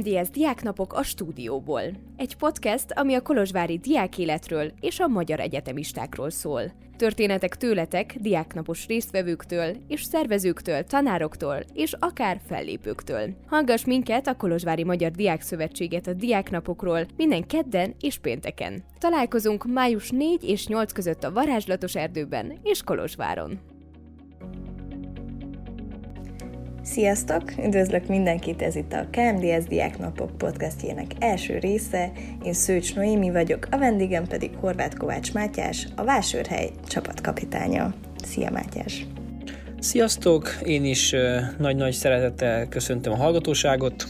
KMDS Diáknapok a stúdióból. Egy podcast, ami a kolozsvári diákéletről és a magyar egyetemistákról szól. Történetek tőletek, diáknapos résztvevőktől és szervezőktől, tanároktól és akár fellépőktől. Hallgass minket a Kolozsvári Magyar Diák Szövetséget a diáknapokról minden kedden és pénteken. Találkozunk május 4 és 8 között a Varázslatos Erdőben és Kolozsváron. Sziasztok! Üdvözlök mindenkit, ez itt a KMDS Diáknapok podcastjének első része. Én Szőcs Noémi vagyok, a vendégem pedig Horváth Kovács Mátyás, a Vásárhely csapatkapitánya. Szia Mátyás! Sziasztok! Én is nagy-nagy szeretettel köszöntöm a hallgatóságot.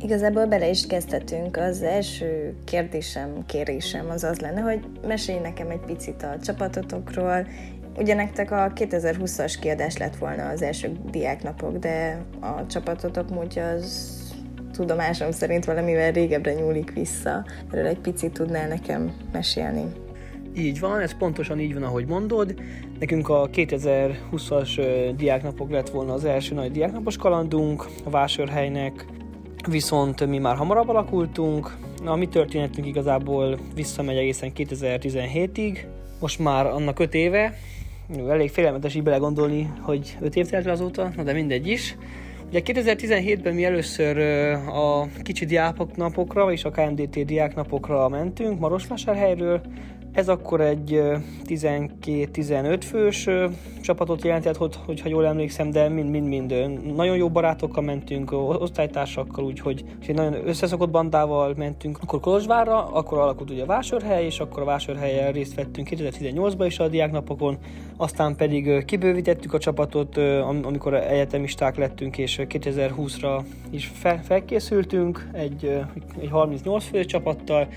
Igazából bele is kezdhetünk. Az első kérdésem, kérésem az az lenne, hogy mesélj nekem egy picit a csapatotokról, Ugye nektek a 2020-as kiadás lett volna az első diáknapok, de a csapatotok múltja az tudomásom szerint valamivel régebbre nyúlik vissza. Erről egy picit tudnál nekem mesélni. Így van, ez pontosan így van, ahogy mondod. Nekünk a 2020-as diáknapok lett volna az első nagy diáknapos kalandunk a Vásárhelynek, viszont mi már hamarabb alakultunk. A mi történetünk igazából visszamegy egészen 2017-ig, most már annak 5 éve, elég félelmetes így belegondolni, hogy 5 év telt azóta, na de mindegy is. Ugye 2017-ben mi először a kicsi diáknapokra, vagyis a KMDT diáknapokra mentünk Marosvásárhelyről, ez akkor egy 12-15 fős csapatot jelentett, hogy, hogyha jól emlékszem, de mind-mind-mind nagyon jó barátokkal mentünk, osztálytársakkal, úgyhogy egy nagyon összeszokott bandával mentünk. Akkor Kolozsvárra, akkor alakult ugye a Vásárhely, és akkor a Vásárhelyen részt vettünk 2018-ban is a diáknapokon, aztán pedig kibővítettük a csapatot, amikor egyetemisták lettünk, és 2020-ra is felkészültünk egy, egy 38 fő csapattal,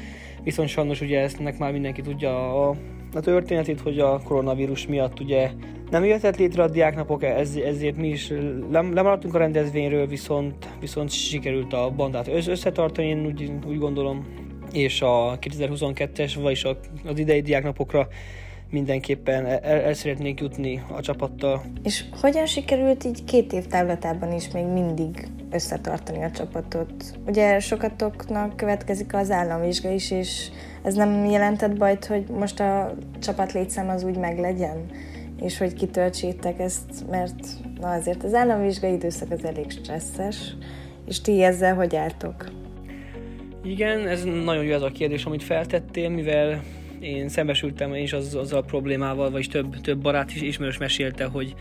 Viszont sajnos ugye ezt már mindenki tudja a, a történetét, hogy a koronavírus miatt ugye nem jöhetett létre a diáknapok, ez, ezért mi is lem, lemaradtunk a rendezvényről, viszont, viszont sikerült a bandát összetartani, én úgy, úgy gondolom, és a 2022-es, vagyis az idei diáknapokra mindenképpen el, el szeretnék jutni a csapattal. És hogyan sikerült így két év távlatában is még mindig összetartani a csapatot? Ugye sokatoknak következik az államvizsga is, és ez nem jelentett bajt, hogy most a csapat létszám az úgy meglegyen? és hogy kitöltsétek ezt, mert na azért az államvizsgai időszak az elég stresszes, és ti ezzel hogy álltok? Igen, ez nagyon jó ez a kérdés, amit feltettél, mivel én szembesültem is az, azzal a problémával, vagy több, több barát is ismerős mesélte, hogy,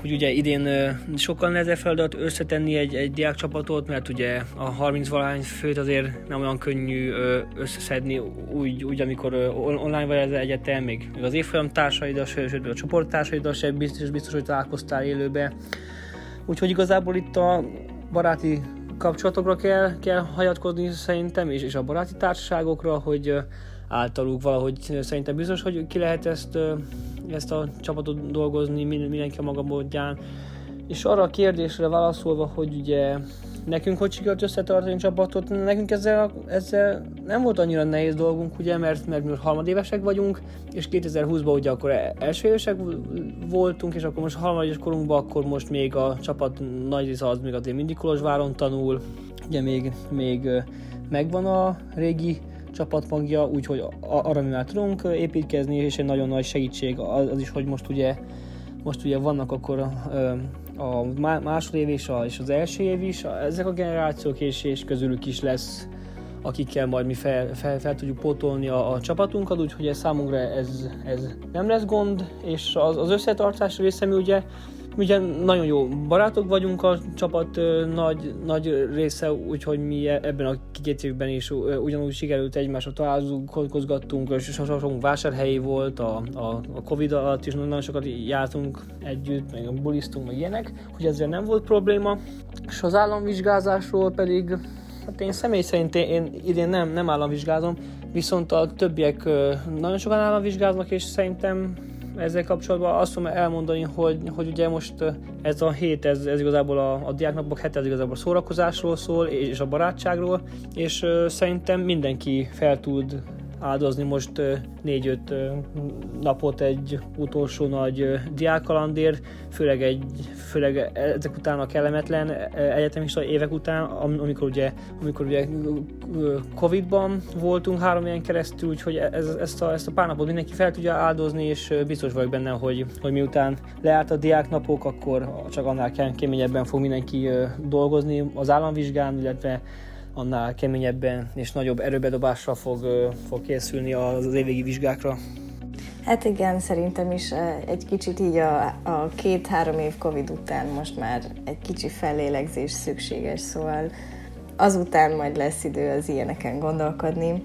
hogy ugye idén sokkal nehezebb feladat összetenni egy, egy diákcsapatot, mert ugye a 30 valány főt azért nem olyan könnyű összeszedni úgy, úgy amikor online vagy az egyetem, még, az évfolyam társaiddal, sőt, a csoporttársaid sem biztos, biztos, hogy találkoztál élőbe. Úgyhogy igazából itt a baráti kapcsolatokra kell, kell hagyatkozni szerintem, és, és a baráti társaságokra, hogy általuk valahogy szerintem biztos, hogy ki lehet ezt, ezt a csapatot dolgozni mindenki a maga módján. És arra a kérdésre válaszolva, hogy ugye nekünk hogy sikerült összetartani a csapatot, nekünk ezzel, ezzel nem volt annyira nehéz dolgunk, ugye, mert, mert mi harmadévesek vagyunk, és 2020-ban ugye akkor első évesek voltunk, és akkor most harmadéves korunkban, akkor most még a csapat nagy része az még azért mindig Kolozsváron tanul, ugye még, még megvan a régi csapatmagja, úgyhogy arra már tudunk építkezni, és egy nagyon nagy segítség az is, hogy most ugye, most ugye vannak akkor a második év és, a, és az első év is, ezek a generációk, és, és közülük is lesz akikkel majd mi fel, fel, fel tudjuk pótolni a, a csapatunkat, úgyhogy ez számunkra ez, ez nem lesz gond, és az, az összetartás része mi ugye Ugye nagyon jó barátok vagyunk a csapat nagy, nagy része, úgyhogy mi e, ebben a két évben is ugyanúgy sikerült egymásra találkozgattunk, és sok vásárhelyi volt, a, a, a Covid alatt is nagyon sokat jártunk együtt, meg bulisztunk, meg ilyenek, hogy ezzel nem volt probléma. És az államvizsgázásról pedig, hát én személy szerint én idén nem, nem államvizsgázom, viszont a többiek nagyon sokan államvizsgáznak, és szerintem ezzel kapcsolatban azt tudom elmondani, hogy, hogy ugye most ez a hét, ez, ez igazából a, a diáknapok hete, ez igazából szórakozásról szól, és a barátságról, és szerintem mindenki fel tud áldozni most négy-öt napot egy utolsó nagy diákkalandért, főleg, egy, főleg ezek után a kellemetlen egyetemista évek után, amikor ugye, amikor ugye Covid-ban voltunk három ilyen keresztül, úgyhogy ez, ezt, a, ezt a pár napot mindenki fel tudja áldozni, és biztos vagyok benne, hogy, hogy miután leállt a diáknapok, akkor csak annál keményebben fog mindenki dolgozni az államvizsgán, illetve annál keményebben és nagyobb erőbedobással fog, fog készülni az évvégi vizsgákra. Hát igen, szerintem is egy kicsit így a, a két-három év Covid után most már egy kicsi fellélegzés szükséges, szóval azután majd lesz idő az ilyeneken gondolkodni.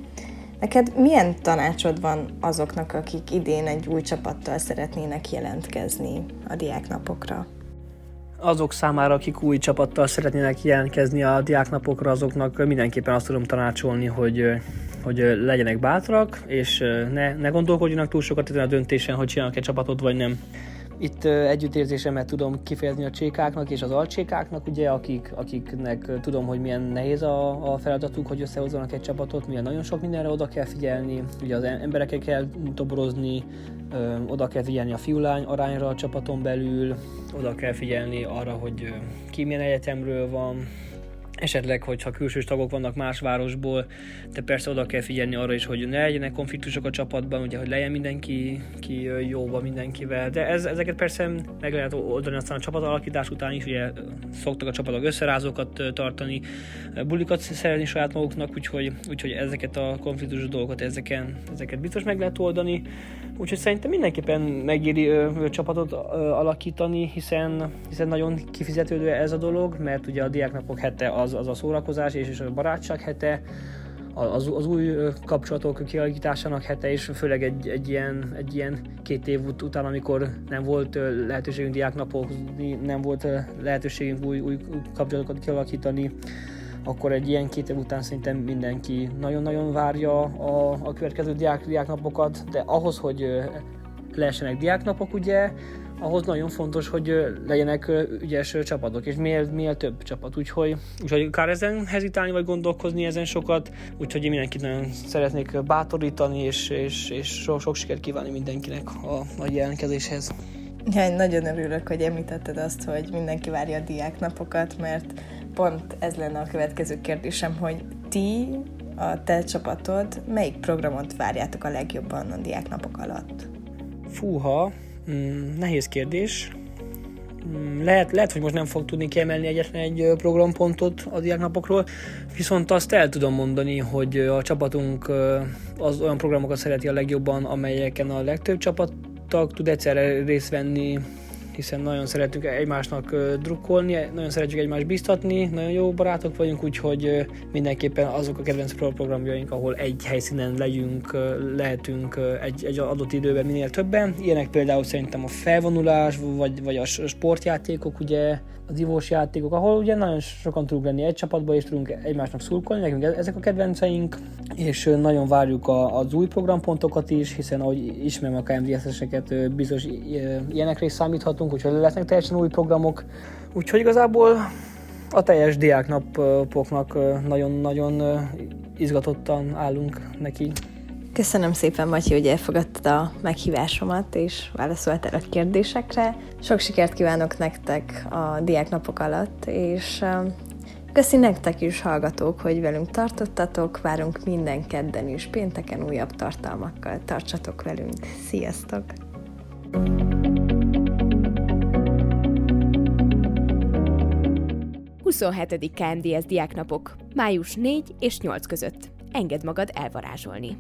Neked milyen tanácsod van azoknak, akik idén egy új csapattal szeretnének jelentkezni a diáknapokra? Azok számára, akik új csapattal szeretnének jelentkezni a diáknapokra, azoknak mindenképpen azt tudom tanácsolni, hogy, hogy legyenek bátrak, és ne, ne gondolkodjanak túl sokat ezen a döntésen, hogy csinálnak egy csapatot, vagy nem. Itt együttérzésemet tudom kifejezni a csékáknak és az alcsékáknak, ugye, akik, akiknek tudom, hogy milyen nehéz a, a feladatuk, hogy összehozzanak egy csapatot, milyen nagyon sok mindenre oda kell figyelni, ugye az emberekkel kell toborozni, oda kell figyelni a fiúlány arányra a csapaton belül, oda kell figyelni arra, hogy ki milyen egyetemről van, esetleg, hogyha külsős tagok vannak más városból, de persze oda kell figyelni arra is, hogy ne legyenek konfliktusok a csapatban, ugye, hogy legyen mindenki ki jóba mindenkivel, de ez, ezeket persze meg lehet oldani aztán a csapat alakítás után is, ugye szoktak a csapatok összerázókat tartani, bulikat szerezni saját maguknak, úgyhogy, úgyhogy ezeket a konfliktus dolgokat, ezeken, ezeket biztos meg lehet oldani, úgyhogy szerintem mindenképpen megéri ö, csapatot ö, alakítani, hiszen, hiszen nagyon kifizetődő ez a dolog, mert ugye a diáknapok hete az, az a szórakozás és, és a barátság hete, az, az új kapcsolatok kialakításának hete, és főleg egy, egy, ilyen, egy ilyen két év után, amikor nem volt lehetőségünk diáknapozni, nem volt lehetőségünk új, új kapcsolatokat kialakítani, akkor egy ilyen két év után szerintem mindenki nagyon-nagyon várja a, a következő diák, diáknapokat, de ahhoz, hogy lehessenek diáknapok, ugye, ahhoz nagyon fontos, hogy legyenek ügyes csapatok, és miért, miért több csapat. Úgyhogy, úgyhogy akár ezen hezitálni, vagy gondolkozni ezen sokat, úgyhogy én mindenkit nagyon szeretnék bátorítani, és, és, és sok, sok sikert kívánni mindenkinek a, a jelentkezéshez. Ja, nagyon örülök, hogy említetted azt, hogy mindenki várja a diáknapokat, mert pont ez lenne a következő kérdésem, hogy ti, a te csapatod, melyik programot várjátok a legjobban a diáknapok alatt? Fúha, mm, nehéz kérdés. Mm, lehet, lehet, hogy most nem fog tudni kiemelni egyetlen egy programpontot a diáknapokról, viszont azt el tudom mondani, hogy a csapatunk az olyan programokat szereti a legjobban, amelyeken a legtöbb csapattag tud egyszerre részt venni hiszen nagyon szeretünk egymásnak drukkolni, nagyon szeretjük egymást biztatni, nagyon jó barátok vagyunk, úgyhogy mindenképpen azok a kedvenc programjaink, ahol egy helyszínen legyünk, lehetünk egy, egy adott időben minél többen. Ilyenek például szerintem a felvonulás, vagy, vagy a sportjátékok, ugye, az ivós játékok, ahol ugye nagyon sokan tudunk lenni egy csapatban, és tudunk egymásnak szurkolni, nekünk e- ezek a kedvenceink, és nagyon várjuk a, az új programpontokat is, hiszen ahogy ismerem a KMDS-eseket, biztos ilyenekre is számíthatunk, úgyhogy lesznek teljesen új programok, úgyhogy igazából a teljes diáknapoknak nagyon-nagyon izgatottan állunk neki. Köszönöm szépen, Matyi, hogy elfogadtad a meghívásomat, és válaszoltál a kérdésekre. Sok sikert kívánok nektek a diáknapok alatt, és köszi nektek is, hallgatók, hogy velünk tartottatok. Várunk minden kedden is, pénteken újabb tartalmakkal. Tartsatok velünk. Sziasztok! Huszonhetedik KMDS diáknapok, május 4 és 8 között. Engedd magad elvarázsolni.